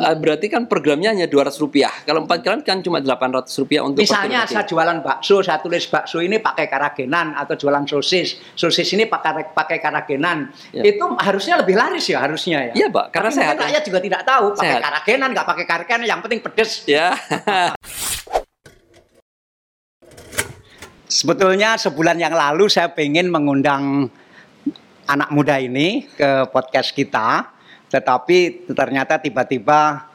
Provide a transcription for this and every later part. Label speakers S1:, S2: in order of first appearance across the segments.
S1: eh, berarti kan programnya hanya 200 rupiah. Kalau 4 gram kan cuma 800 rupiah untuk
S2: Misalnya
S1: per
S2: saya jualan bakso, saya tulis bakso ini pakai karagenan atau jualan sosis, sosis ini pakai pakai karagenan.
S1: Ya.
S2: Itu harusnya lebih laris ya harusnya ya.
S1: Iya, Pak, karena
S2: Tapi mungkin
S1: sehat. ya.
S2: rakyat juga tidak tahu pakai
S1: Sehat.
S2: karagenan, nggak pakai karagenan, yang penting pedes.
S1: Ya.
S2: Sebetulnya sebulan yang lalu saya pengen mengundang anak muda ini ke podcast kita, tetapi ternyata tiba-tiba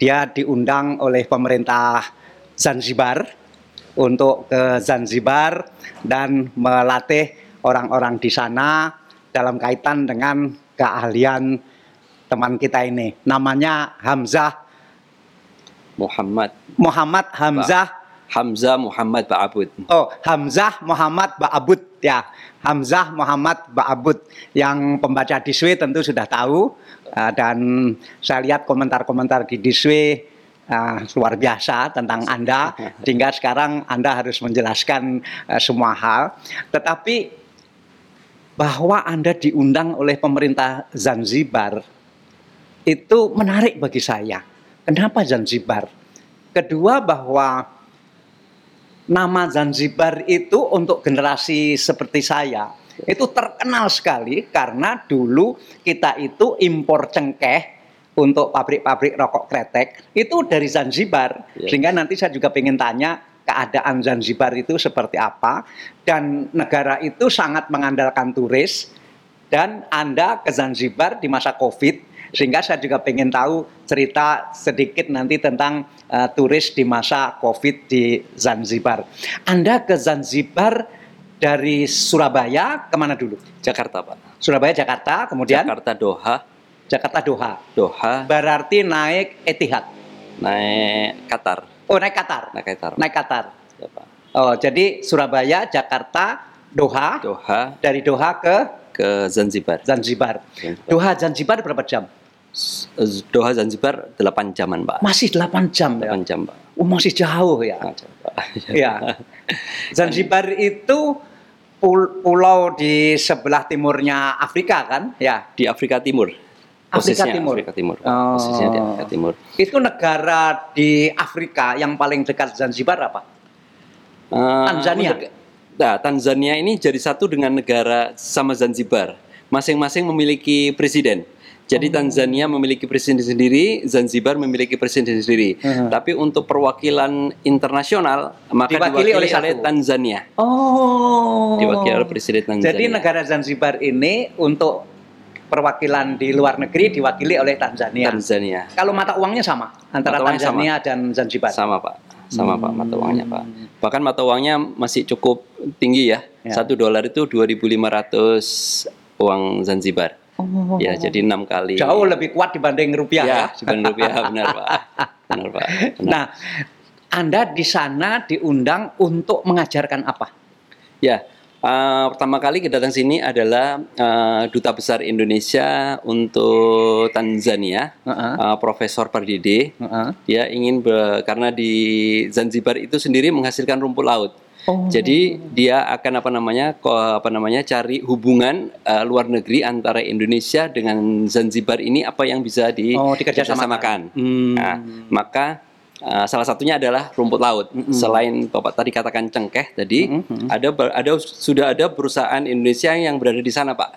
S2: dia diundang oleh pemerintah Zanzibar untuk ke Zanzibar dan melatih orang-orang di sana dalam kaitan dengan keahlian teman kita ini. Namanya Hamzah
S1: Muhammad
S2: Muhammad Hamzah
S1: Hamzah Muhammad Ba'abud.
S2: Oh, Hamzah Muhammad Ba'abud ya. Hamzah Muhammad Ba'abud yang pembaca Diswe tentu sudah tahu Uh, dan saya lihat komentar-komentar di Diswe uh, luar biasa tentang Anda sehingga sekarang Anda harus menjelaskan uh, semua hal. Tetapi bahwa Anda diundang oleh pemerintah Zanzibar itu menarik bagi saya. Kenapa Zanzibar? Kedua bahwa nama Zanzibar itu untuk generasi seperti saya. Itu terkenal sekali karena dulu kita itu impor cengkeh untuk pabrik-pabrik rokok kretek. Itu dari Zanzibar.
S1: Ya.
S2: sehingga nanti saya juga pengen tanya keadaan Zanzibar itu seperti apa. Dan negara itu sangat mengandalkan turis. Dan Anda ke Zanzibar di masa Covid sehingga saya juga pengen tahu cerita sedikit nanti tentang eh, turis di masa Covid di Zanzibar. Anda ke Zanzibar dari Surabaya ke mana dulu?
S1: Jakarta, Pak.
S2: Surabaya Jakarta, kemudian
S1: Jakarta Doha,
S2: Jakarta Doha.
S1: Doha
S2: Berarti naik Etihad.
S1: naik Qatar.
S2: Oh naik Qatar.
S1: Naik Qatar.
S2: Naik Qatar.
S1: Ya, Pak.
S2: Oh jadi Surabaya, Jakarta, Doha.
S1: Doha
S2: Dari Doha ke
S1: ke Zanzibar.
S2: Zanzibar.
S1: Zanzibar.
S2: Doha Zanzibar berapa jam?
S1: Doha Zanzibar 8 jaman, Pak.
S2: Masih 8 jam ya.
S1: 8 jam, Pak.
S2: Oh, masih jauh ya.
S1: 8 jam, Pak.
S2: Ya. Zanzibar itu pul- pulau di sebelah timurnya Afrika kan? Ya.
S1: Di Afrika Timur.
S2: Afrika Timur.
S1: Afrika Timur.
S2: Oh.
S1: Posisinya di Afrika Timur.
S2: Itu negara di Afrika yang paling dekat Zanzibar apa?
S1: Eh,
S2: Tanzania?
S1: untuk- Nah, Tanzania ini jadi satu dengan negara sama Zanzibar. Masing-masing memiliki presiden. Jadi
S2: Oh.
S1: Tanzania memiliki presiden sendiri, Zanzibar memiliki presiden sendiri.
S2: Hmm.
S1: Tapi untuk perwakilan internasional maka
S2: Diwakili
S1: diwakili,
S2: oleh
S1: oleh,
S2: satu.
S1: Tanzania.
S2: Oh.
S1: Diwakili oleh presiden Tanzania.
S2: Jadi negara Zanzibar ini untuk perwakilan di luar negeri diwakili oleh Tanzania.
S1: Tanzania.
S2: Kalau mata uangnya sama antara
S1: Mata uangnya
S2: Tanzania dan Zanzibar.
S1: Sama Pak, sama Pak mata uangnya Pak.
S2: Hmm.
S1: Bahkan mata uangnya masih cukup tinggi ya.
S2: Ya.
S1: Satu dolar itu 2.500 uang Zanzibar.
S2: Oh.
S1: Ya, jadi enam kali.
S2: Jauh lebih kuat dibanding rupiah ya.
S1: Ya, dibanding rupiah benar Pak. Benar Pak. Benar.
S2: Nah, Anda di sana diundang untuk mengajarkan apa?
S1: Ya, eh, pertama kali kita datang sini adalah eh, duta besar Indonesia untuk Tanzania,
S2: Heeh.
S1: eh, Profesor Pardede.
S2: Heeh.
S1: Dia ingin be- karena di Zanzibar itu sendiri menghasilkan rumput laut.
S2: Oh.
S1: Jadi dia akan apa namanya apa namanya cari hubungan eh, luar negeri antara Indonesia dengan Zanzibar ini apa yang bisa di
S2: Oh, dikerjasamakan. Hmm.
S1: Nah, maka eh, salah satunya adalah rumput laut. Selain Bapak tadi katakan cengkeh tadi,
S2: Mm-mm.
S1: ada ber- ada sudah ada perusahaan Indonesia yang berada di sana, Pak.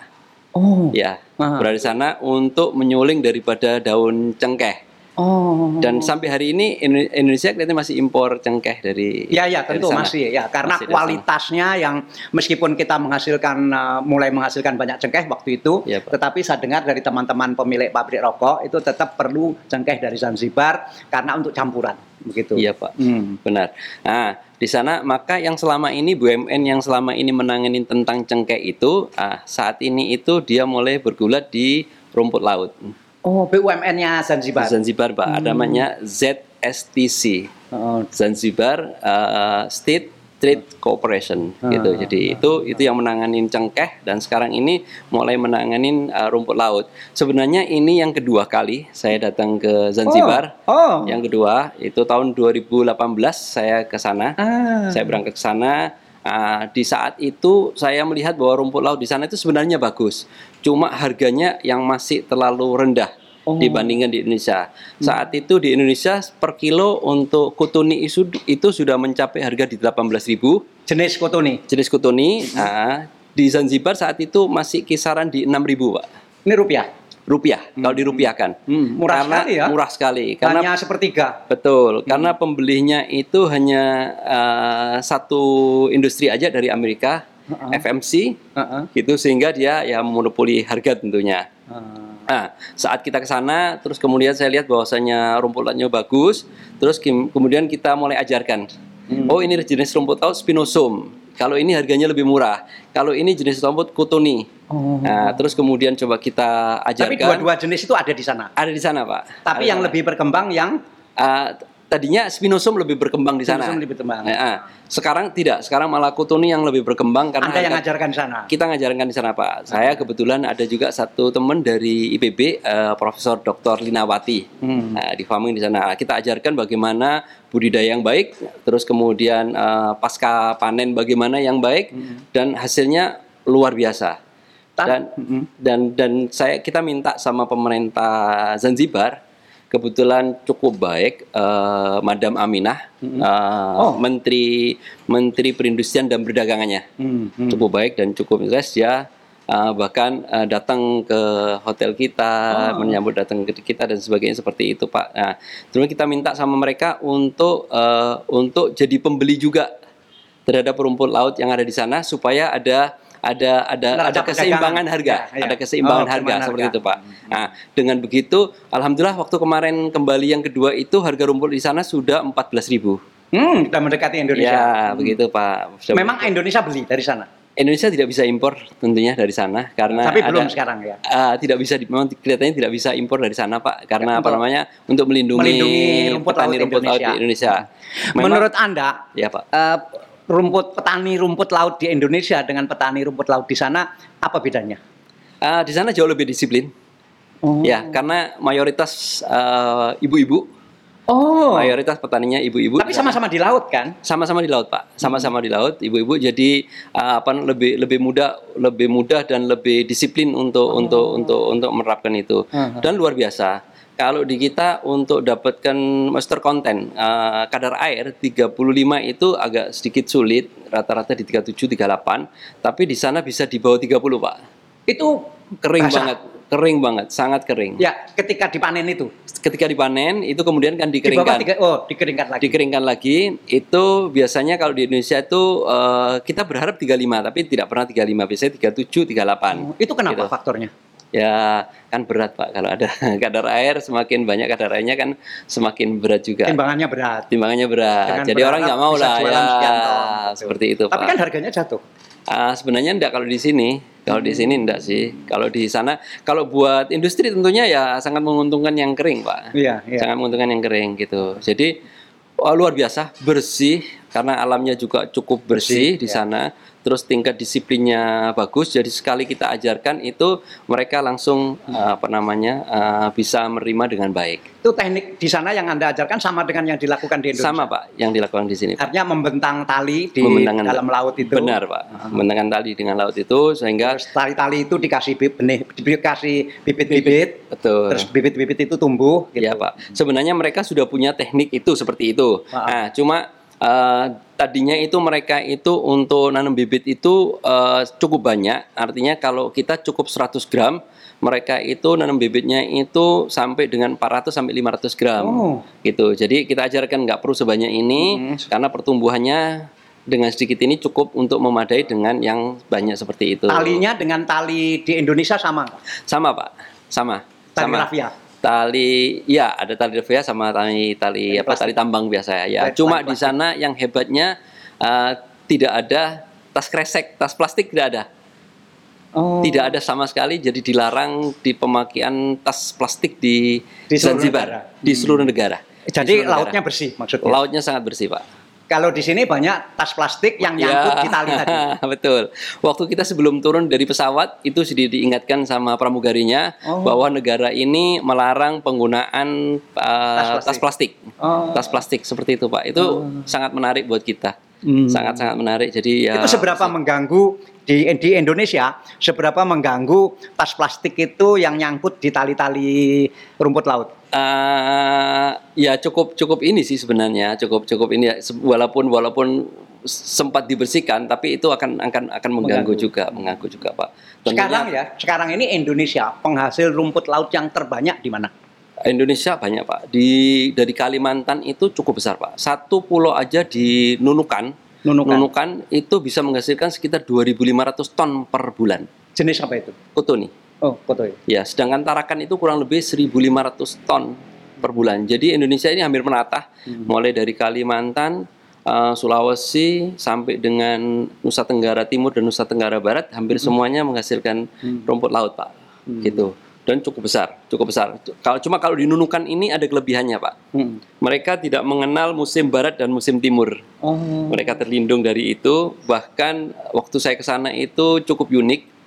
S2: Oh.
S1: Ya,
S2: Aha.
S1: berada di sana untuk menyuling daripada daun cengkeh.
S2: Oh.
S1: Dan sampai hari ini Indo- Indonesia kelihatannya masih impor cengkeh dari
S2: Ya ya tentu
S1: sana.
S2: masih ya karena
S1: Masih
S2: kualitasnya yang meskipun kita menghasilkan uh, mulai menghasilkan banyak cengkeh waktu itu,
S1: Pak.
S2: tetapi saya dengar dari teman-teman pemilik pabrik rokok itu tetap perlu cengkeh dari Zanzibar karena untuk campuran begitu.
S1: Iya, Pak.
S2: Hmm.
S1: Benar. Nah, di sana maka yang selama ini BUMN yang selama ini menangani tentang cengkeh itu, ah, saat ini itu dia mulai bergulat di rumput laut.
S2: Oh BUMN-nya Zanzibar.
S1: Zanzibar, Pak.
S2: Hmm.
S1: Ada namanya ZSTC.
S2: Oh,
S1: Zanzibar uh, State Trade Corporation gitu.
S2: Ah.
S1: Jadi itu itu yang menanganin cengkeh dan sekarang ini mulai menanganin uh, rumput laut. Sebenarnya ini yang kedua kali saya datang ke Zanzibar.
S2: Oh.
S1: Yang kedua itu tahun 2018 saya ke sana.
S2: Ah.
S1: Saya berangkat ke sana. Ah, di saat itu saya melihat bahwa rumput laut di sana itu sebenarnya bagus. Cuma harganya yang masih terlalu rendah.
S2: Oh.
S1: dibandingkan di Indonesia. Saat itu di Indonesia per kilo untuk kutuni itu, itu sudah mencapai harga di 18.000
S2: Jenis kotoni.
S1: jenis kutuni. Nah, di Zanzibar saat itu masih kisaran di 6.000 Pak.
S2: Ini rupiah.
S1: Rupiah kalau dirupiahkan.
S2: Hmm, murah
S1: karena
S2: sekali ya.
S1: murah sekali karena
S2: Hanya sepertiga.
S1: Betul, karena pembelinya itu hanya eh, satu industri aja dari Amerika,
S2: Heeh.
S1: FMC,
S2: Heeh.
S1: gitu sehingga dia ya memonopoli harga tentunya.
S2: Ah.
S1: Nah, saat kita ke sana, terus kemudian saya lihat bahwasanya rumput lautnya bagus, terus kemudian kita mulai ajarkan.
S2: Hmm.
S1: Oh, ini jenis rumput laut spinosum. Kalau ini harganya lebih murah. Kalau ini jenis rumput kutuni.
S2: Oh.
S1: Nah, terus kemudian coba kita ajarkan.
S2: Tapi dua-dua jenis itu ada di sana.
S1: Ada di sana, Pak.
S2: Tapi
S1: Ada
S2: yang
S1: sana.
S2: lebih berkembang yang
S1: Ah, tadinya spinosum lebih berkembang di sana.
S2: Spinosum lebih berkembang.
S1: Nah, ah. sekarang tidak. Sekarang malah kutuni yang lebih berkembang karena
S2: Anda yang ngajarkan di sana.
S1: kita ngajarkan di sana Pak. Saya kebetulan ada juga satu teman dari IPB, eh, Profesor Dr. Linawati,
S2: Hmm.
S1: Nah, di farming di sana. Kita ajarkan bagaimana budidaya yang baik, terus kemudian eh, pasca panen bagaimana yang baik, dan hasilnya luar biasa. Dan
S2: Mm-mm.
S1: dan dan saya kita minta sama pemerintah Zanzibar kebetulan cukup baik eh, Madam Aminah eh,
S2: Oh.
S1: Menteri Menteri Perindustrian dan Perdagangannya
S2: Hmm, hmm.
S1: cukup baik dan cukup sukses dia uh, bahkan uh, datang ke hotel kita
S2: Oh.
S1: menyambut datang ke kita dan sebagainya seperti itu Pak. Nah, terus kita minta sama mereka untuk uh, untuk jadi pembeli juga terhadap rumput laut yang ada di sana supaya ada ada ada
S2: Neraca
S1: ada keseimbangan harga,
S2: Ya, ya.
S1: ada keseimbangan
S2: Oh,
S1: harga seperti
S2: harga.
S1: itu Pak. Nah, dengan begitu alhamdulillah waktu kemarin kembali yang kedua itu harga rumput di sana sudah 14.000.
S2: Hmm, kita mendekati Indonesia.
S1: Ya, begitu Pak. Sudah
S2: Memang Indonesia beli dari sana.
S1: Indonesia tidak bisa impor tentunya dari sana karena
S2: Tapi belum
S1: ada-
S2: sekarang ya.
S1: Ah, tidak bisa memang kelihatannya tidak bisa impor dari sana Pak karena
S2: Ya,
S1: apa
S2: untuk
S1: namanya untuk melindungi,
S2: melindungi rumput
S1: petani
S2: laut
S1: rumput laut di
S2: Indonesia.
S1: Indonesia. Memang-
S2: Menurut Anda,
S1: ya Pak.
S2: eh, rumput petani rumput laut di Indonesia dengan petani rumput laut di sana apa bedanya?
S1: Ah, di sana jauh lebih disiplin.
S2: Oh.
S1: Ya, karena mayoritas ah, ibu-ibu,
S2: Oh.
S1: mayoritas petaninya ibu-ibu.
S2: Tapi sama-sama di laut kan?
S1: sama-sama di laut pak sama-sama di laut ibu-ibu jadi uh, apa lebih lebih mudah lebih mudah dan lebih disiplin untuk untuk untuk untuk menerapkan itu
S2: Hmm.
S1: dan luar biasa kalau di kita untuk dapatkan master content uh, kadar air 35 itu agak sedikit sulit rata-rata di 37 38 tapi di sana bisa di bawah 30 pak
S2: Itu
S1: kering
S2: Basah.
S1: banget kering banget sangat kering
S2: ya ketika dipanen itu.
S1: ketika dipanen itu kemudian kan
S2: Di bawah
S1: dikeringkan
S2: tiga, oh, dikeringkan lagi.
S1: dikeringkan lagi itu biasanya kalau di Indonesia itu eh, kita berharap 35 tapi tidak pernah 35 biasanya 37 38
S2: Oh, itu kenapa
S1: Gitu.
S2: faktornya?
S1: Ya kan berat Pak kalau ada kadar air semakin banyak kadar airnya kan semakin berat juga
S2: Timbangannya berat.
S1: timbangannya berat
S2: Dengan
S1: jadi orang nggak mau lah ya
S2: ton, gitu.
S1: seperti itu
S2: Tapi
S1: Pak
S2: kan harganya jatuh.
S1: Ah, sebenarnya enggak kalau di sini. Kalau di sini enggak sih. Kalau di sana, kalau buat industri tentunya ya sangat menguntungkan yang kering, Pak.
S2: Iya, iya.
S1: Sangat menguntungkan yang kering gitu. Jadi wah, luar biasa, bersih karena alamnya juga cukup bersih,
S2: Bersih,
S1: di
S2: ya.
S1: sana. Terus tingkat disiplinnya bagus. Jadi sekali kita ajarkan itu mereka langsung ah, apa namanya ah, bisa menerima dengan baik.
S2: Itu teknik di sana yang Anda ajarkan sama dengan yang dilakukan di Indonesia.
S1: Sama, Pak, yang dilakukan di sini. Pak.
S2: Artinya membentang tali di
S1: Membentangkan-
S2: dalam laut itu.
S1: Benar, Pak. Membentangkan tali dengan laut itu sehingga
S2: Terus tali-tali itu dikasih benih, dikasih bibit-bibit.
S1: betul.
S2: Terus bibit-bibit itu tumbuh. Gitu.
S1: Iya Pak. Sebenarnya mereka sudah punya teknik itu seperti itu. Nah, cuma eh, tadinya itu mereka itu untuk nanam bibit itu eh, cukup banyak. Artinya kalau kita cukup 100 gram, mereka itu nanam bibitnya itu sampai dengan 400 sampai 500 gram.
S2: Oh.
S1: Gitu. Jadi kita ajarkan nggak perlu sebanyak ini
S2: Hmm.
S1: karena pertumbuhannya dengan sedikit ini cukup untuk memadai dengan yang banyak seperti itu.
S2: Talinya dengan tali di Indonesia sama?
S1: Sama Pak, sama.
S2: Tali
S1: sama.
S2: rafia.
S1: Tali, ya ada tali rafia sama tali tali
S2: Tali
S1: apa
S2: plastik.
S1: tali tambang biasa ya.
S2: Tali-
S1: Cuma
S2: tali
S1: di sana yang hebatnya eh, tidak ada tas kresek, tas plastik tidak ada,
S2: Oh.
S1: tidak ada sama sekali. Jadi dilarang di pemakaian tas plastik di,
S2: Di seluruh
S1: Zanzibar,
S2: negara.
S1: di seluruh negara. Di
S2: Jadi
S1: seluruh
S2: lautnya
S1: negara.
S2: bersih maksudnya.
S1: lautnya sangat bersih pak.
S2: Kalau di sini banyak tas plastik yang nyangkut di tali tadi.
S1: Betul. Waktu kita sebelum turun dari pesawat itu sudah diingatkan sama pramugarinya
S2: Oh.
S1: bahwa negara ini melarang penggunaan uh,
S2: Tas plastik.
S1: tas plastik.
S2: Oh.
S1: Tas plastik seperti itu, Pak. Itu sangat menarik buat kita.
S2: Hmm.
S1: Sangat-sangat menarik. Jadi ya
S2: itu seberapa mengganggu di di Indonesia seberapa mengganggu tas plastik itu yang nyangkut di tali-tali rumput laut
S1: Eh, ya cukup cukup ini sih sebenarnya cukup cukup ini ya. Walaupun walaupun sempat dibersihkan tapi itu akan akan akan mengganggu,
S2: Mengganggu.
S1: juga mengganggu juga pak. Tentunya
S2: sekarang ya sekarang ini Indonesia penghasil rumput laut yang terbanyak di mana
S1: Indonesia banyak pak di dari Kalimantan itu cukup besar pak. Satu pulau aja di Nunukan
S2: Nunukan.
S1: Nunukan itu bisa menghasilkan sekitar 2.500 ton per bulan.
S2: jenis apa itu
S1: Koto nih.
S2: oh foto ya
S1: Ya, sedangkan Tarakan itu kurang lebih 1.500 ton per bulan. Jadi Indonesia ini hampir menata, mulai dari Kalimantan, eh, Sulawesi, sampai dengan Nusa Tenggara Timur dan Nusa Tenggara Barat, hampir semuanya menghasilkan rumput laut, Pak. Gitu. Dan cukup besar, cukup besar. Kalau cuma kalau di Nunukan ini ada kelebihannya, Pak.
S2: Hmm.
S1: Mereka tidak mengenal musim barat dan musim timur.
S2: oh
S1: Mereka terlindung dari itu. Bahkan waktu saya ke sana itu cukup unik.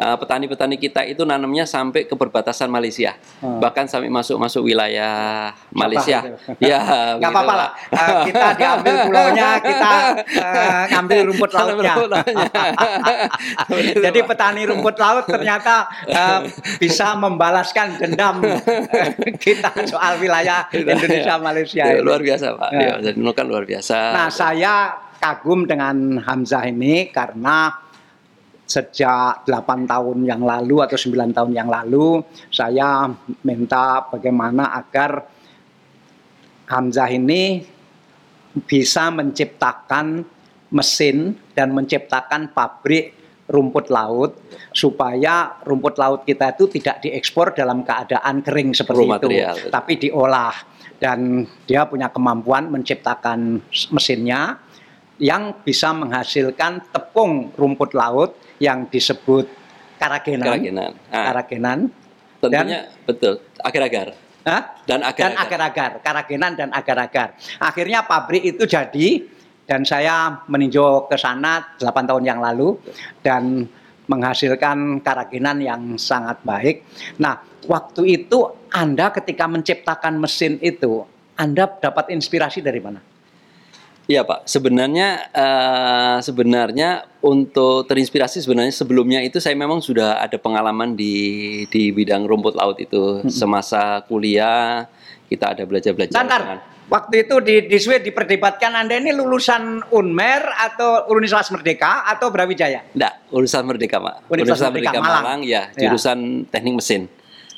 S1: Uh, Petani-petani kita itu nanamnya sampai ke perbatasan Malaysia,
S2: Hmm.
S1: bahkan sampai masuk-masuk wilayah Malaysia.
S2: gitu.
S1: Ya,
S2: nggak apa-apa lah. Eh, kita diambil pulaunya kita eh, ngambil rumput lautnya jadi petani rumput laut ternyata eh, bisa membalaskan dendam eh, kita soal wilayah Indonesia Malaysia
S1: Ya, luar biasa, Pak.
S2: Ya.
S1: Ya, kan luar biasa.
S2: Nah, saya kagum dengan Hamzah ini karena sejak 8 tahun yang lalu atau 9 tahun yang lalu saya minta bagaimana agar Hamzah ini bisa menciptakan mesin dan menciptakan pabrik rumput laut supaya rumput laut kita itu tidak diekspor dalam keadaan kering seperti
S1: Raw
S2: itu
S1: material.
S2: tapi diolah dan dia punya kemampuan menciptakan mesinnya yang bisa menghasilkan tepung rumput laut yang disebut karagenan
S1: Keraginan. Ah,
S2: karagenan
S1: tentunya betul. Agar-agar.
S2: Hah?
S1: Dan
S2: dan
S1: agar-agar.
S2: agar-agar, karagenan dan agar-agar. Akhirnya pabrik itu jadi dan saya meninjau ke sana 8 tahun yang lalu dan menghasilkan karagenan yang sangat baik. Nah, waktu itu Anda ketika menciptakan mesin itu, Anda dapat inspirasi dari mana?
S1: Iya Pak, sebenarnya eh, sebenarnya untuk terinspirasi sebenarnya sebelumnya itu saya memang sudah ada pengalaman di di bidang rumput laut itu semasa kuliah kita ada belajar belajar.
S2: Santar, waktu itu di di Swiss diperdebatkan Anda ini lulusan Unmer atau Universitas Merdeka atau Brawijaya?
S1: Enggak, urusan Merdeka Pak.
S2: Universitas Merdeka Malang.
S1: ya,
S2: Ya.
S1: jurusan teknik mesin.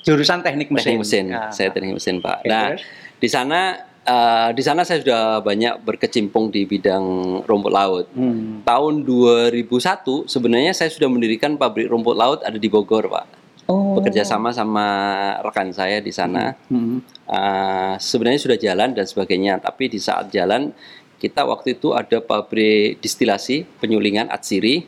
S2: Jurusan teknik mesin.
S1: Teknik mesin,
S2: Ya.
S1: saya teknik mesin Pak. Nah, di sana eh, di sana saya sudah banyak berkecimpung di bidang rumput laut.
S2: Hmm.
S1: Tahun 2001 sebenarnya saya sudah mendirikan pabrik rumput laut ada di Bogor Pak.
S2: Oh.
S1: bekerja sama sama rekan saya di sana.
S2: Hmm.
S1: Uh, sebenarnya sudah jalan dan sebagainya, tapi di saat jalan kita waktu itu ada pabrik distilasi, penyulingan atsiri,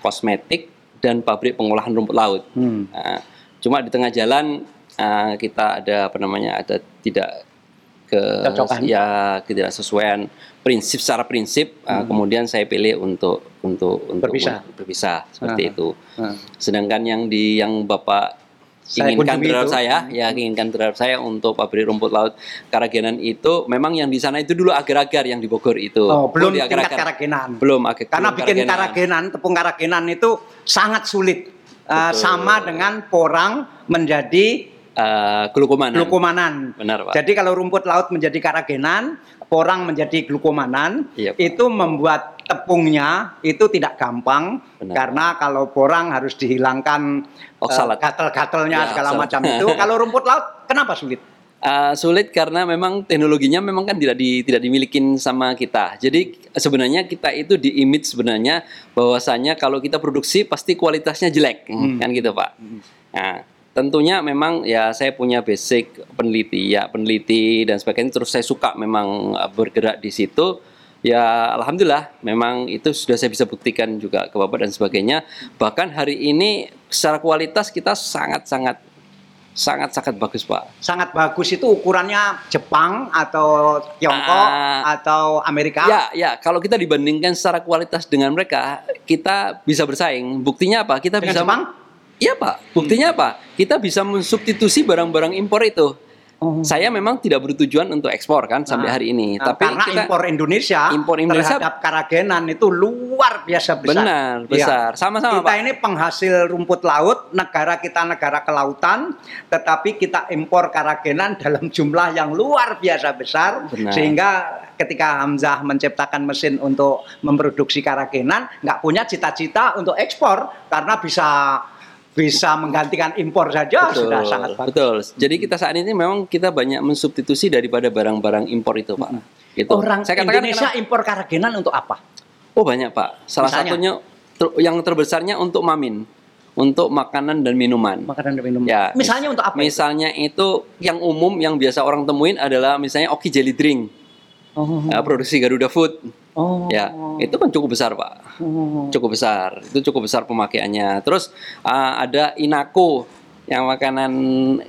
S1: kosmetik dan pabrik pengolahan rumput laut.
S2: Hmm.
S1: Uh, cuma di tengah jalan uh, kita ada apa namanya ada tidak ke
S2: Cocokan.
S1: ya ketidaksesuaian prinsip secara prinsip uh, kemudian saya pilih untuk untuk untuk
S2: Hmm. Berpisah.
S1: berpisah seperti
S2: Ah.
S1: itu.
S2: Ah.
S1: Sedangkan yang di yang Bapak
S2: Saya
S1: inginkan terhadap
S2: itu.
S1: saya, ya inginkan terhadap saya untuk pabrik rumput laut Karagenan itu memang yang di sana itu dulu agar-agar yang di Bogor itu.
S2: Oh, belum
S1: di
S2: tingkat
S1: agar-agar.
S2: karagenan.
S1: Belum agak
S2: Karena
S1: belum
S2: bikin karagenan, tepung karagenan itu sangat sulit. Uh, sama dengan porang menjadi
S1: Eh, glukomanan.
S2: glukomanan.
S1: Benar, Pak.
S2: Jadi kalau rumput laut menjadi karagenan, porang menjadi glukomanan,
S1: Iya, Pak.
S2: itu membuat tepungnya itu tidak gampang
S1: Benar.
S2: karena kalau porang harus dihilangkan
S1: Oksalat.
S2: eh, gatel-gatelnya
S1: Ya,
S2: segala
S1: oksalat.
S2: macam itu. kalau rumput laut kenapa sulit?
S1: Uh, sulit karena memang teknologinya memang kan tidak di, tidak dimiliki sama kita. Jadi sebenarnya kita itu di image sebenarnya bahwasanya kalau kita produksi pasti kualitasnya jelek,
S2: Hmm.
S1: kan gitu Pak. Nah, tentunya memang ya saya punya basic peneliti ya peneliti dan sebagainya terus saya suka memang uh, bergerak di situ. Ya alhamdulillah memang itu sudah saya bisa buktikan juga ke Bapak dan sebagainya. Bahkan hari ini secara kualitas kita sangat-sangat sangat-sangat bagus Pak.
S2: Sangat bagus itu ukurannya Jepang atau Tiongkok
S1: Ah.
S2: atau Amerika.
S1: Ya, ya. Kalau kita dibandingkan secara kualitas dengan mereka, kita bisa bersaing. Buktinya apa? Kita
S2: Dengan
S1: bisa.
S2: Jepang?
S1: Iya, Pak. Buktinya apa? Kita bisa mensubstitusi barang-barang impor itu.
S2: Oh.
S1: Saya memang tidak bertujuan untuk ekspor kan sampai
S2: Nah,
S1: hari ini,
S2: Nah,
S1: tapi
S2: karena
S1: kita
S2: impor Indonesia,
S1: Impor Indonesia-
S2: terhadap karagenan itu luar biasa besar.
S1: benar
S2: Iya.
S1: besar. Sama-sama
S2: kita
S1: Pak.
S2: ini penghasil rumput laut, negara kita negara kelautan, tetapi kita impor karagenan dalam jumlah yang luar biasa besar,
S1: Benar.
S2: sehingga ketika Hamzah menciptakan mesin untuk memproduksi karagenan, nggak punya cita-cita untuk ekspor karena bisa bisa menggantikan impor saja
S1: betul,
S2: sudah sangat bagus.
S1: betul. Jadi kita saat ini memang kita banyak mensubstitusi daripada barang-barang impor itu, Pak. Gitu.
S2: Orang
S1: Saya katakan
S2: Indonesia
S1: kenapa-
S2: impor karagenan untuk apa?
S1: Oh banyak Pak. Salah
S2: Misalnya?
S1: satunya ter- yang terbesarnya untuk mamin, untuk makanan dan minuman.
S2: Makanan dan minuman.
S1: Ya,
S2: Misalnya
S1: mis-
S2: untuk apa? itu?
S1: Misalnya itu yang umum yang biasa orang temuin adalah misalnya Oki Jelly Drink,
S2: Oh.
S1: eh, produksi Garuda Food.
S2: Oh.
S1: Ya, itu kan cukup besar Pak.
S2: Oh.
S1: Cukup besar. Itu cukup besar pemakaiannya. Terus ah, ada Inako yang makanan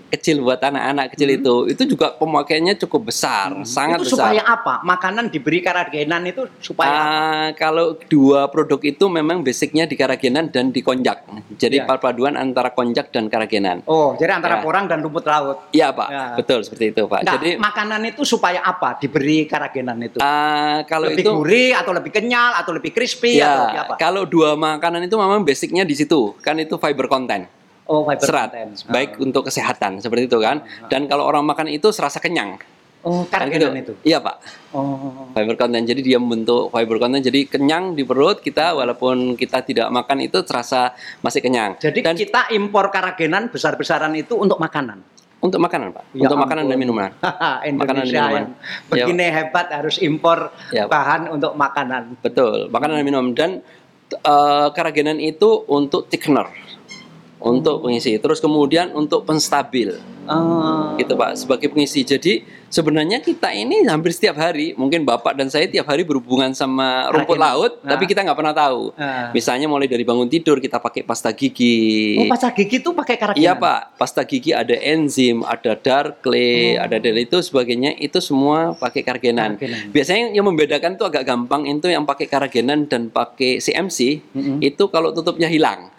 S1: kecil buat anak-anak kecil itu, itu juga pemakaiannya cukup besar, sangat
S2: Hmm. itu
S1: besar.
S2: supaya apa? Makanan diberi karagenan itu supaya apa?
S1: Ah, kalau dua produk itu memang basicnya di karagenan dan di konjak.
S2: Ya.
S1: Jadi perpaduan antara konjak dan karagenan.
S2: Oh, jadi antara
S1: Ya.
S2: porang dan rumput laut.
S1: Iya pak,
S2: Ya.
S1: betul seperti itu pak.
S2: Nah,
S1: Jadi
S2: makanan itu supaya apa? Diberi karagenan itu?
S1: ah, kalau
S2: lebih
S1: itu
S2: gurih atau lebih kenyal atau lebih crispy atau lebih
S1: ya
S2: apa?
S1: kalau dua makanan itu memang basicnya di situ, kan itu fiber content,
S2: Oh, fiber
S1: serat,
S2: content.
S1: baik untuk kesehatan seperti itu kan. Dan kalau orang makan itu serasa kenyang.
S2: Oh,
S1: Kan gitu.
S2: itu.
S1: Iya pak,
S2: Oh.
S1: fiber content. Jadi dia membentuk fiber content, jadi kenyang di perut kita walaupun kita tidak makan itu terasa masih kenyang.
S2: Jadi
S1: dan
S2: kita impor karagenan besar-besaran itu untuk makanan.
S1: untuk makanan pak,
S2: Ya
S1: untuk makanan dan
S2: ampun.
S1: minuman.
S2: Indonesia
S1: Makanan dan minuman.
S2: yang begini hebat harus impor
S1: Ya, Pak.
S2: bahan untuk makanan.
S1: Betul, makanan dan minuman dan eh, karagenan itu untuk thickener, untuk pengisi. Terus kemudian untuk penstabil,
S2: Oh.
S1: gitu Pak, sebagai pengisi. Jadi sebenarnya kita ini hampir setiap hari, mungkin Bapak dan saya tiap hari berhubungan sama rumput
S2: Karagenan.
S1: laut,
S2: Nah.
S1: tapi kita nggak pernah tahu.
S2: Ah.
S1: Misalnya mulai dari bangun tidur kita pakai pasta gigi.
S2: Oh, pasta gigi itu pakai karagenan.
S1: Iya Pak, pasta gigi ada enzim, ada dark clay,
S2: Oh.
S1: ada dari itu sebagainya itu semua pakai karagenan.
S2: Karagenan.
S1: Biasanya yang membedakan itu agak gampang itu yang pakai karagenan dan pakai CMC
S2: Mm-mm.
S1: itu kalau tutupnya hilang.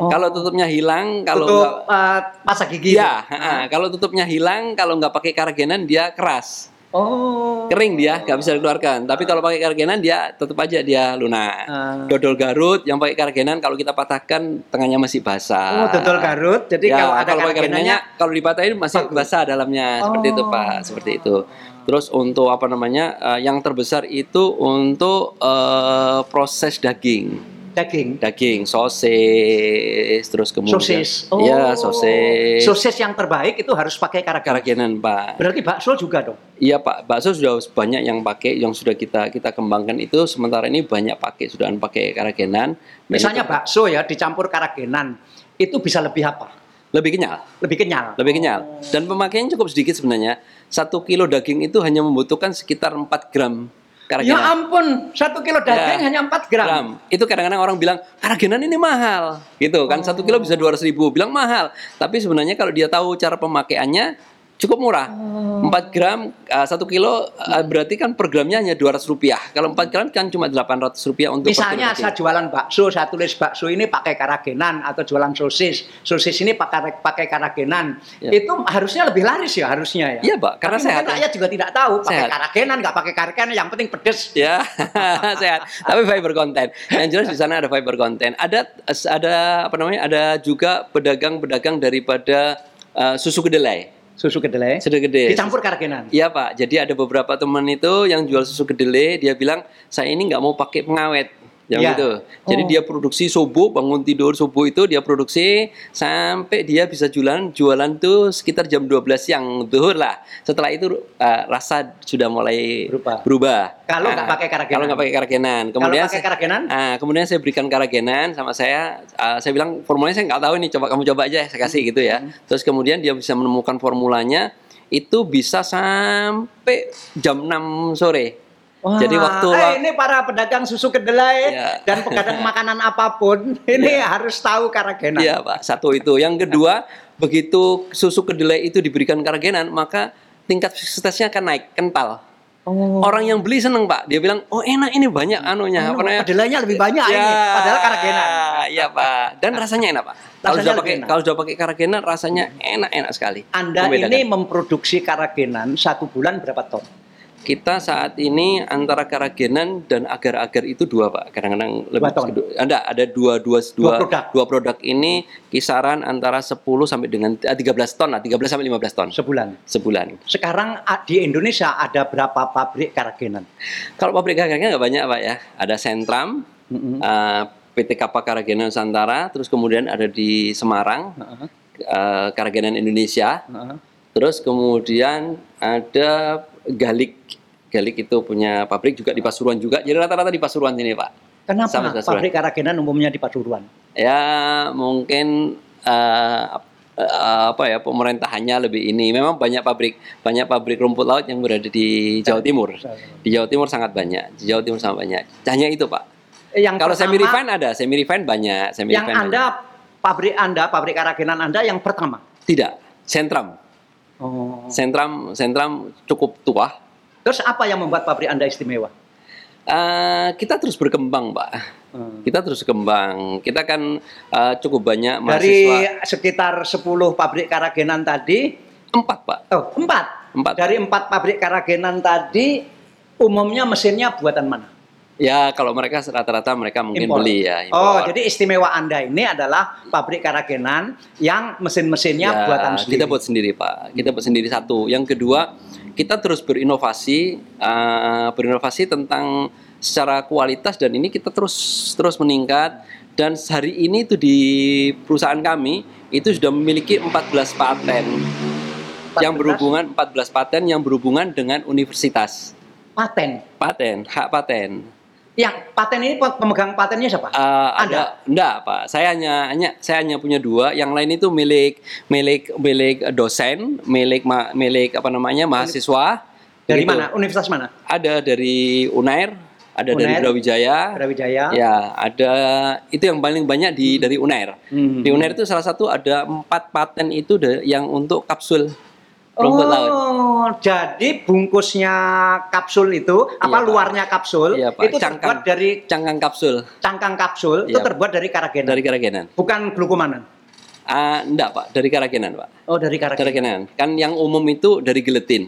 S2: Oh.
S1: Kalau tutupnya hilang, kalau
S2: Tutup
S1: nggak-
S2: eh, pasta gigi.
S1: ya,
S2: itu.
S1: ha-ha. kalau tutupnya hilang, kalau nggak pakai karagenan dia keras,
S2: Oh.
S1: kering dia, nggak bisa dikeluarkan. Tapi kalau pakai karagenan dia tetap aja dia lunak.
S2: Ah.
S1: Dodol Garut yang pakai karagenan kalau kita patahkan tengahnya masih basah.
S2: Oh, dodol Garut. Jadi
S1: Ya,
S2: kalau ada
S1: pakai
S2: karagenannya
S1: kalau dipatahin masih
S2: bagus.
S1: basah dalamnya seperti itu
S2: Oh.
S1: pak seperti itu terus untuk apa namanya eh, yang terbesar itu untuk eh, proses daging
S2: daging.
S1: daging sosis terus kemudian
S2: Sosis.
S1: ya sosis
S2: Sosis yang terbaik itu harus pakai karagenan.
S1: karagenan pak
S2: Berarti bakso juga dong.
S1: iya pak bakso sudah banyak yang pakai yang sudah kita kita kembangkan itu sementara ini banyak pakai sudah pakai karagenan Dan
S2: Misalnya
S1: itu
S2: bakso ya dicampur karagenan. Itu bisa lebih apa?
S1: lebih kenyal
S2: Lebih kenyal.
S1: lebih kenyal dan pemakaiannya cukup sedikit sebenarnya satu kilo daging itu hanya membutuhkan sekitar 4 gram
S2: Ya
S1: karagenan
S2: ampun, satu kilo daging
S1: Ya.
S2: hanya 4 gram.
S1: itu kadang-kadang orang bilang karagenan ini mahal. Gitu kan satu kilo bisa 200 ribu bilang mahal. Tapi sebenarnya kalau dia tahu cara pemakaiannya cukup murah
S2: Oh.
S1: 4 gram uh, satu kilo uh, berarti kan per gramnya hanya 200 rupiah kalau 4 gram kan cuma 800 rupiah untuk
S2: Misalnya saya jualan bakso, saya tulis bakso ini pakai karagenan atau jualan sosis, sosis ini pakai pakai karagenan.
S1: Ya.
S2: Itu harusnya lebih laris ya harusnya ya.
S1: Iya, Pak, karena
S2: Tapi
S1: sehat, ya.
S2: rakyat juga tidak tahu pakai
S1: Sehat.
S2: karagenan, nggak pakai karagenan, yang penting pedes.
S1: ya sehat tapi fiber content yang jelas di sana ada fiber content ada ada apa namanya ada juga pedagang-pedagang daripada uh, susu kedelai
S2: Susu kedelai.
S1: sudah gede
S2: Dicampur karagenan.
S1: Iya pak, jadi ada beberapa teman itu yang jual susu kedelai, dia bilang saya ini nggak mau pakai pengawet, yang
S2: Iya.
S1: gitu. Jadi
S2: Oh.
S1: dia produksi subuh, bangun tidur subuh itu dia produksi sampai dia bisa jualan jualan tuh sekitar jam 12 siang zuhur lah. Setelah itu uh, rasa sudah mulai
S2: Berubah.
S1: berubah.
S2: Kalau nggak pakai karagenan.
S1: Kalau nggak pakai karagenan. Kemudian
S2: pakai
S1: saya-
S2: karagenan?
S1: Ah, kemudian saya berikan karagenan sama saya. ah, saya bilang formulanya saya nggak tahu ini, coba kamu coba aja, saya kasih gitu ya. Terus kemudian dia bisa menemukan formulanya itu bisa sampai jam 6 sore.
S2: Wah,
S1: Jadi waktu
S2: eh, ini para pedagang susu kedelai
S1: Iya.
S2: dan pedagang makanan apa pun ini harus tahu karagenan.
S1: Iya pak, satu itu. Yang kedua, begitu susu kedelai itu diberikan karagenan, maka tingkat suksesnya akan naik, kental.
S2: Oh.
S1: Orang yang beli seneng pak, dia bilang, oh enak ini banyak anunya, apa namanya?
S2: Kedelainya lebih banyak
S1: Ya,
S2: ini, padahal karagenan.
S1: Iya pak, dan rasanya enak pak. Kalau sudah pakai
S2: enak.
S1: kalau sudah pakai karagenan rasanya enak-enak sekali.
S2: Anda
S1: Membedakan.
S2: ini memproduksi karagenan satu bulan berapa ton?
S1: Kita saat ini antara karagenan dan agar-agar itu dua pak. Kadang-kadang lebih? Ada ada dua dua
S2: Dua
S1: dua
S2: produk.
S1: dua produk ini kisaran antara 10 sampai dengan eh, 13 ton lah, 13 sampai 15 ton
S2: Sebulan.
S1: sebulan.
S2: Sekarang a- di Indonesia ada berapa pabrik karagenan?
S1: Kalau pabrik karagenan nggak banyak pak ya. Ada Sentram,
S2: Mm-mm.
S1: eh, PT Kappa Karagenan Nusantara, terus kemudian ada di Semarang,
S2: Heeh,
S1: eh, Karagenan Indonesia,
S2: heeh.
S1: terus kemudian ada Galik. Galik itu punya pabrik juga di Pasuruan juga. Jadi rata-rata di Pasuruan sini pak.
S2: Kenapa
S1: Sama Pasuruan.
S2: pabrik karagenan umumnya di Pasuruan?
S1: Ya mungkin eh, eh, apa ya pemerintahannya lebih ini. Memang banyak pabrik banyak pabrik rumput laut yang berada di Jawa Timur. Di Jawa Timur sangat banyak. Di Jawa Timur sangat banyak. Hanya itu pak.
S2: Yang
S1: Kalau
S2: pertama,
S1: semi refine ada, semi refine banyak. Semi
S2: yang Anda pabrik Anda, pabrik karagenan Anda yang pertama.
S1: tidak. Sentram,
S2: Oh.
S1: sentram, sentram cukup tua.
S2: Terus apa yang membuat pabrik Anda istimewa?
S1: Eh, kita terus berkembang, pak.
S2: Hmm.
S1: Kita terus berkembang. Kita kan eh, cukup banyak
S2: Dari
S1: mahasiswa.
S2: sekitar 10 pabrik karagenan tadi,
S1: Empat, pak.
S2: oh empat.
S1: Empat.
S2: Dari empat pabrik karagenan tadi, umumnya mesinnya buatan mana?
S1: Ya, kalau mereka rata-rata mereka mungkin
S2: Impor.
S1: beli ya.
S2: Oh,
S1: impor.
S2: jadi istimewa Anda ini adalah pabrik karagenan yang mesin-mesinnya
S1: Ya,
S2: buatan sendiri.
S1: Kita buat sendiri, Pak. Kita buat sendiri satu. Yang kedua, kita terus berinovasi, eh, berinovasi tentang secara kualitas dan ini kita terus terus meningkat. Dan hari ini itu di perusahaan kami itu sudah memiliki 14 paten yang
S2: 14?
S1: berhubungan 14 paten yang berhubungan dengan universitas.
S2: paten.
S1: Paten, hak paten.
S2: Yang paten ini pe- pemegang patennya siapa?
S1: Eh, ada enggak pak saya hanya hanya saya hanya punya dua yang lain itu milik milik milik dosen milik ma- milik apa namanya mahasiswa
S2: Dari
S1: Gitu.
S2: mana? Universitas mana?
S1: ada dari Unair ada dari
S2: Unair.
S1: Brawijaya
S2: Brawijaya.
S1: ya ada itu yang paling banyak di dari Unair
S2: Hmm.
S1: di Unair itu salah satu ada empat paten itu de- yang untuk kapsul rumput laut
S2: Oh, jadi bungkusnya kapsul itu, apa
S1: Pak.
S2: luarnya kapsul,
S1: Iya, Pak.
S2: itu terbuat
S1: Cangkang.
S2: dari
S1: cangkang kapsul
S2: cangkang kapsul, itu
S1: Iya, Pak.
S2: terbuat dari karagenan.
S1: dari Karagenan
S2: Bukan glukomanan.
S1: ah enggak pak dari Karagenan pak
S2: Oh, dari karagenan.
S1: Karagenan kan yang umum itu dari gelatin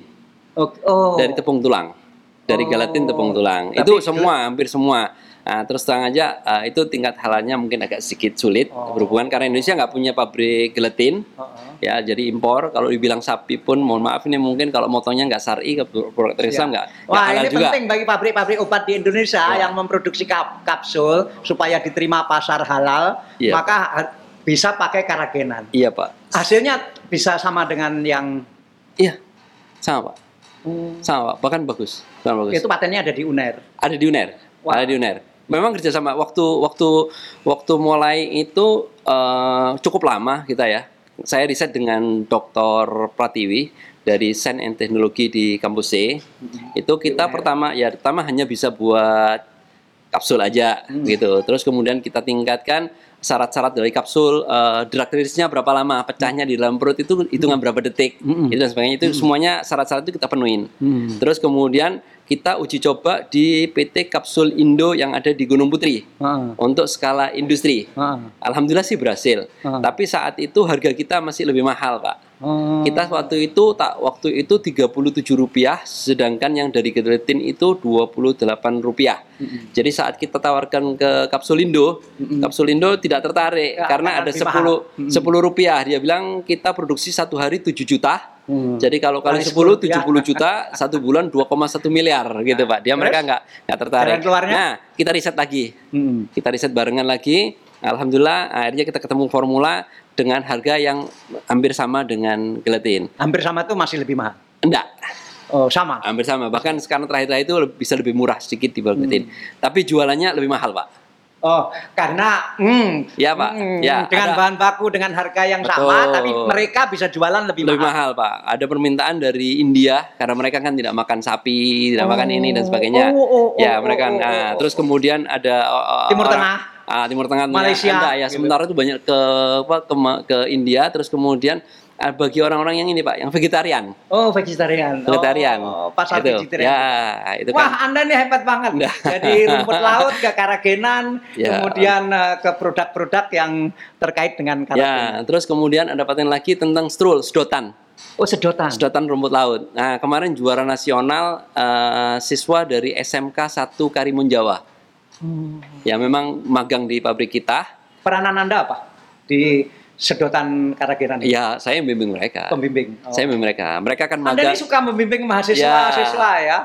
S2: Oh, oh.
S1: dari tepung tulang dari
S2: Oh.
S1: gelatin tepung tulang
S2: Tapi
S1: itu semua hampir semua nah, terus terang aja eh, itu tingkat halalnya mungkin agak sedikit sulit
S2: Oh.
S1: berhubungan karena Indonesia nggak punya pabrik gelatin
S2: Oh, oh.
S1: ya jadi impor kalau dibilang sapi pun mohon maaf ini mungkin kalau motongnya nggak syari ke produk Islam nggak.
S2: Wah,
S1: halal
S2: ini
S1: juga
S2: penting bagi pabrik-pabrik obat di Indonesia
S1: Ya.
S2: yang memproduksi kap- kapsul supaya diterima pasar halal,
S1: Iya.
S2: maka bisa pakai karagenan.
S1: iya pak
S2: Hasilnya bisa sama dengan yang
S1: iya sama pak sama pak bahkan bagus bahkan bagus
S2: itu patennya ada di UNER.
S1: ada di UNER
S2: Wah.
S1: ada di UNER memang kerjasama waktu waktu waktu mulai itu eh, cukup lama kita ya saya riset dengan Dr. Pratiwi dari Sains and Teknologi di kampus C itu kita
S2: UNER.
S1: pertama ya pertama hanya bisa buat kapsul aja
S2: Hmm.
S1: gitu terus kemudian kita tingkatkan syarat-syarat dari kapsul uh, drug release-nya berapa lama pecahnya di dalam perut itu hitungan berapa detik
S2: Hmm.
S1: itu dan sebagainya itu semuanya syarat-syarat itu kita penuhin Terus kemudian kita uji coba di PT Kapsul Indo yang ada di Gunung Putri
S2: Ah,
S1: untuk skala industri.
S2: ah,
S1: Alhamdulillah sih berhasil.
S2: Ah.
S1: Tapi saat itu harga kita masih lebih mahal, Pak.
S2: ah.
S1: Kita waktu itu tak waktu itu 37 rupiah, sedangkan yang dari gelatin itu 28 rupiah. Jadi saat kita tawarkan ke Kapsulindo, Kapsulindo tidak tertarik
S2: Ya,
S1: karena ada
S2: lebih
S1: 10 10 rupiah. Dia bilang kita produksi satu hari 7 juta.
S2: Hmm.
S1: Jadi kalau kali
S2: Kali
S1: 10
S2: 10
S1: 70 juta satu bulan 2,1 miliar gitu Pak. Dia mereka nggak nggak tertarik. Nah, kita riset lagi.
S2: Hmm.
S1: Kita riset barengan lagi. Alhamdulillah akhirnya kita ketemu formula dengan harga yang hampir sama dengan gelatin.
S2: Hampir sama itu masih lebih mahal.
S1: Enggak,
S2: Oh, sama.
S1: hampir sama. Bahkan sekarang terakhir itu bisa lebih murah sedikit di gelatin.
S2: Hmm.
S1: Tapi jualannya lebih mahal, Pak.
S2: Oh, karena hmm,
S1: Iya, Pak.
S2: hmm,
S1: Ya,
S2: dengan
S1: ada-
S2: bahan baku dengan harga yang
S1: Betul.
S2: sama, tapi mereka bisa jualan lebih,
S1: Lebih
S2: mahal.
S1: mahal, Pak. Ada permintaan dari India karena mereka kan tidak makan sapi, tidak makan ini dan sebagainya.
S2: Oh, oh, oh,
S1: ya,
S2: oh,
S1: mereka
S2: oh, oh,
S1: nah,
S2: oh,
S1: terus kemudian ada uh,
S2: Timur
S1: orang-
S2: Tengah.
S1: Ah, Timur Tengah
S2: Malaysia,
S1: Anda, ya
S2: gitu.
S1: sementara itu banyak ke apa ke, ke India terus kemudian Ah, bagi orang-orang yang ini Pak, yang vegetarian.
S2: Oh, vegetarian.
S1: Vegetarian.
S2: Oh, pasar
S1: itu.
S2: vegetarian.
S1: Ya, itu
S2: Wah,
S1: kan.
S2: Anda nih hebat banget.
S1: Nah.
S2: Jadi rumput laut ke karagenan,
S1: Ya.
S2: kemudian eh, ke produk-produk yang terkait dengan karagenan.
S1: Ya, terus kemudian ada paten lagi tentang strul, sedotan.
S2: Oh, sedotan.
S1: Sedotan rumput laut. Nah, kemarin juara nasional eh, siswa dari SMK 1 Karimun Jawa.
S2: Hmm.
S1: Ya, memang magang di pabrik kita.
S2: Peranan Anda apa di sedotan karagenan ini?
S1: Ya, saya yang bimbing mereka.
S2: Pembimbing. Oh.
S1: Saya bimbing mereka. Mereka kan
S2: Anda
S1: magang.
S2: ini suka membimbing
S1: Ya.
S2: mahasiswa-siswa ya?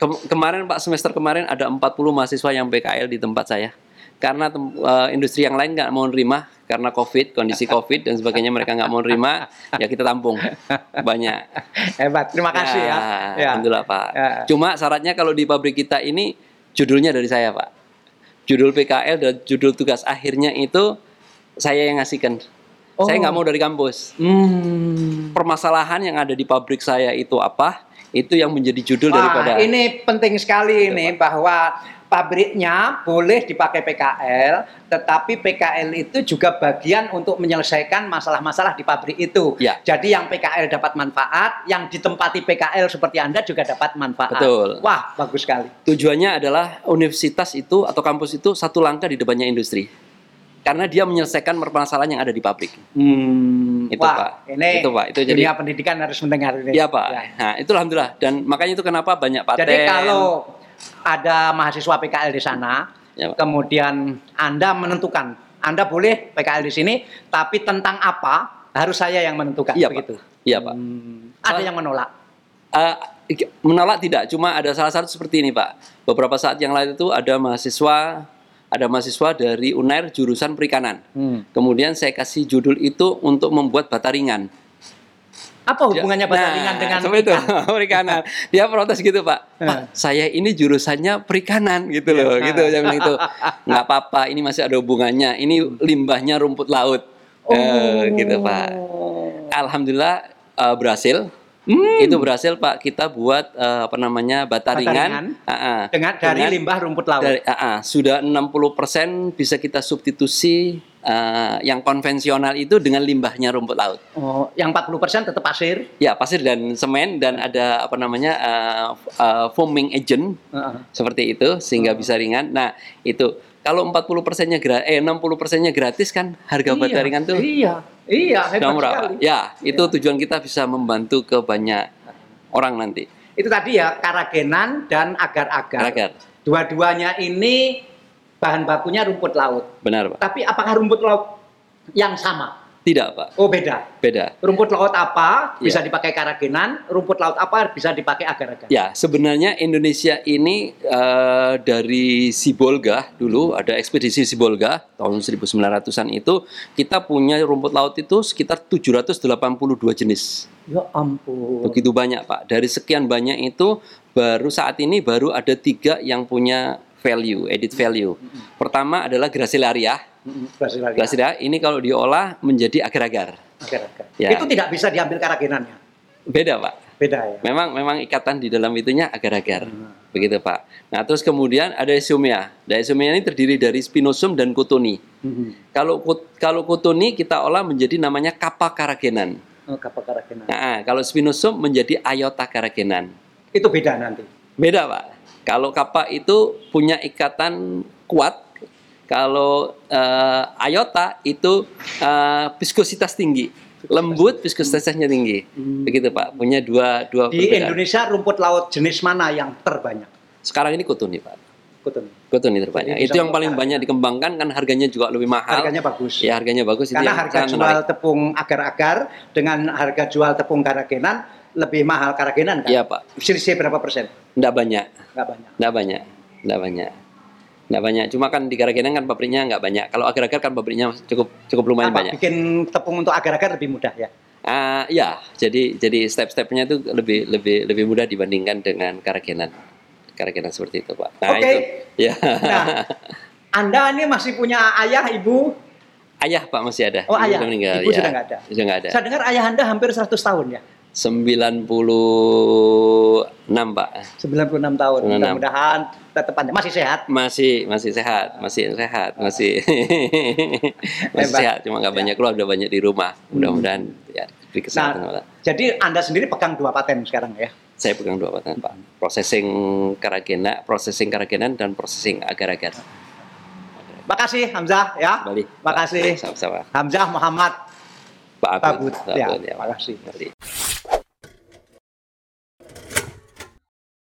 S1: Kem- kemarin Pak semester kemarin ada 40 mahasiswa yang PKL di tempat saya. Karena tem- eh, industri yang lain nggak mau nerima karena COVID, kondisi COVID dan sebagainya mereka nggak mau nerima, ya kita tampung banyak.
S2: Hebat. Terima kasih ya. Ya.
S1: Alhamdulillah Pak.
S2: Ya.
S1: Cuma syaratnya kalau di pabrik kita ini judulnya dari saya Pak. Judul PKL dan judul tugas akhirnya itu saya yang ngasihkan. Saya
S2: Oh.
S1: nggak mau dari kampus.
S2: Hmm.
S1: Permasalahan yang ada di pabrik saya itu apa? Itu yang menjadi judul
S2: Wah,
S1: daripada
S2: ini penting sekali ini bahwa pabriknya boleh dipakai PKL, tetapi PKL itu juga bagian untuk menyelesaikan masalah-masalah di pabrik itu.
S1: Ya.
S2: Jadi yang PKL dapat manfaat, yang ditempati PKL seperti Anda juga dapat manfaat.
S1: Betul.
S2: Wah, bagus sekali.
S1: Tujuannya adalah universitas itu atau kampus itu satu langkah di depannya industri. Karena dia menyelesaikan permasalahan yang ada di pabrik.
S2: Hmm,
S1: Itu,
S2: wah,
S1: Pak.
S2: ini
S1: Itu, Pak. Itu jadi-
S2: dunia pendidikan harus mendengar ini.
S1: Iya Pak.
S2: Ya.
S1: Nah itu alhamdulillah dan makanya itu kenapa banyak paten.
S2: Jadi kalau ada mahasiswa PKL di sana,
S1: Ya, Pak.
S2: kemudian Anda menentukan, Anda boleh PKL di sini, tapi tentang apa harus saya yang menentukan.
S1: Iya
S2: begitu.
S1: Pak. Iya Pak.
S2: Hmm, ada yang menolak.
S1: Eh, menolak tidak, cuma ada salah satu seperti ini Pak. Beberapa saat yang lalu itu ada mahasiswa, ada mahasiswa dari UNAIR jurusan perikanan.
S2: Hmm.
S1: Kemudian saya kasih judul itu untuk membuat bata ringan.
S2: Apa hubungannya bata
S1: Nah,
S2: ringan dengan
S1: itu, perikanan. Dia protes gitu Pak.
S2: Eh.
S1: Pak, saya ini jurusannya perikanan gitu loh, gitu. Saya bilang itu nggak apa-apa. Ini masih ada hubungannya. Ini limbahnya rumput laut, Eh, gitu Pak. Alhamdulillah eh, berhasil.
S2: Hmm.
S1: Itu berhasil Pak. Kita buat eh, apa namanya bata,
S2: Bata
S1: ringan.
S2: ringan.
S1: Ah, ah.
S2: Dengan dari
S1: Dengan-
S2: limbah rumput laut.
S1: dari, ah, ah. sudah 60% bisa kita substitusi eh, yang konvensional itu dengan limbahnya rumput laut.
S2: Oh, yang 40% tetap pasir.
S1: Ya, pasir dan semen dan ada apa namanya uh, uh, foaming agent
S2: Heeh.
S1: seperti itu sehingga bisa ringan. Nah, itu kalau 40 persennya gratis, eh 60 persennya gratis kan harga bata
S2: Iya,
S1: ringan tuh
S2: Iya, iya, hebat
S1: sudah murah.
S2: sekali.
S1: Ya, itu tujuan kita bisa membantu ke banyak orang nanti.
S2: Itu tadi ya karagenan dan agar-agar.
S1: Agar.
S2: Dua-duanya ini bahan bakunya rumput laut.
S1: Benar, Pak.
S2: Tapi apakah rumput laut yang sama?
S1: Tidak, Pak.
S2: Oh beda.
S1: Beda.
S2: Rumput laut apa bisa
S1: Iya.
S2: dipakai karagenan, rumput laut apa bisa dipakai agar-agar.
S1: Ya, sebenarnya Indonesia ini eh, dari Sibolga dulu ada ekspedisi Sibolga tahun 1900-an itu kita punya rumput laut itu sekitar 782 jenis.
S2: Ya ampun.
S1: Begitu banyak Pak. Dari sekian banyak itu baru saat ini baru ada tiga yang punya value, edit value. Pertama adalah Gracilaria.
S2: Gracilaria
S1: ini kalau diolah menjadi agar-agar.
S2: Agar-agar.
S1: Ya.
S2: Itu tidak bisa diambil karagenannya.
S1: Beda Pak.
S2: Beda ya.
S1: Memang memang ikatan di dalam itunya agar-agar. Begitu Pak. Nah terus kemudian ada Eisomia. Nah, Eisomia ini terdiri dari spinosum dan kutuni.
S2: Mhm.
S1: Kalau kut- kalau kutuni kita olah menjadi namanya kappa karagenan.
S2: Oh, karagenan.
S1: Nah, kalau spinosum menjadi iota karagenan.
S2: Itu beda nanti.
S1: Beda Pak. Kalau kappa itu punya ikatan kuat. Kalau eh, iota itu eh, viskositas tinggi, lembut, viskositasnya tinggi. Begitu Pak. Punya dua dua
S2: Di
S1: perbedaan.
S2: Indonesia rumput laut jenis mana yang terbanyak?
S1: Sekarang ini kutuni Pak.
S2: Kutun.
S1: Kutuni terbanyak.
S2: Jadi
S1: Itu yang paling banyak dikembangkan kan harganya juga lebih mahal.
S2: Harganya bagus.
S1: Ya harganya bagus.
S2: Karena harga jual
S1: menarik.
S2: tepung agar-agar dengan harga jual tepung karagenan lebih mahal karagenan kan?
S1: Iya Pak.
S2: Selisih berapa persen?
S1: Nggak banyak.
S2: Nggak banyak.
S1: Nggak banyak. Nggak banyak. Nggak banyak. Cuma kan di Karagenan kan pabriknya nggak banyak. Kalau agar-agar kan pabriknya cukup cukup lumayan
S2: Apa,
S1: banyak.
S2: bikin tepung untuk agar-agar lebih mudah ya?
S1: Ah, ya, jadi jadi step-stepnya itu lebih lebih lebih mudah dibandingkan dengan Karagenan. Karagenan seperti itu, Pak. Nah,
S2: Oke.
S1: itu. Ya.
S2: Nah, Anda ini masih punya ayah, ibu?
S1: ayah, Pak, masih ada.
S2: Oh,
S1: Ibu
S2: ayah.
S1: sudah meninggal.
S2: Ibu
S1: ya.
S2: sudah nggak ada.
S1: Sudah nggak ada.
S2: Saya dengar ayah Anda hampir 100 tahun ya?
S1: 96 Pak
S2: 96 tahun.
S1: 96.
S2: Mudah-mudahan tetap panjang. Masih sehat.
S1: masih masih sehat masih sehat masih masih
S2: Hebat.
S1: sehat cuma nggak banyak keluar udah banyak di rumah mudah-mudahan ya diberi kesehatan
S2: Nah, jadi Anda sendiri pegang dua paten sekarang ya.
S1: saya pegang dua paten pak processing karagena processing karagenan dan processing agar-agar
S2: Makasih Hamzah ya.
S1: Bali
S2: Makasih.
S1: sama-sama
S2: Hamzah Muhammad
S1: 八
S2: 步
S1: 两，
S2: 八
S1: 个是
S2: 一
S1: 个。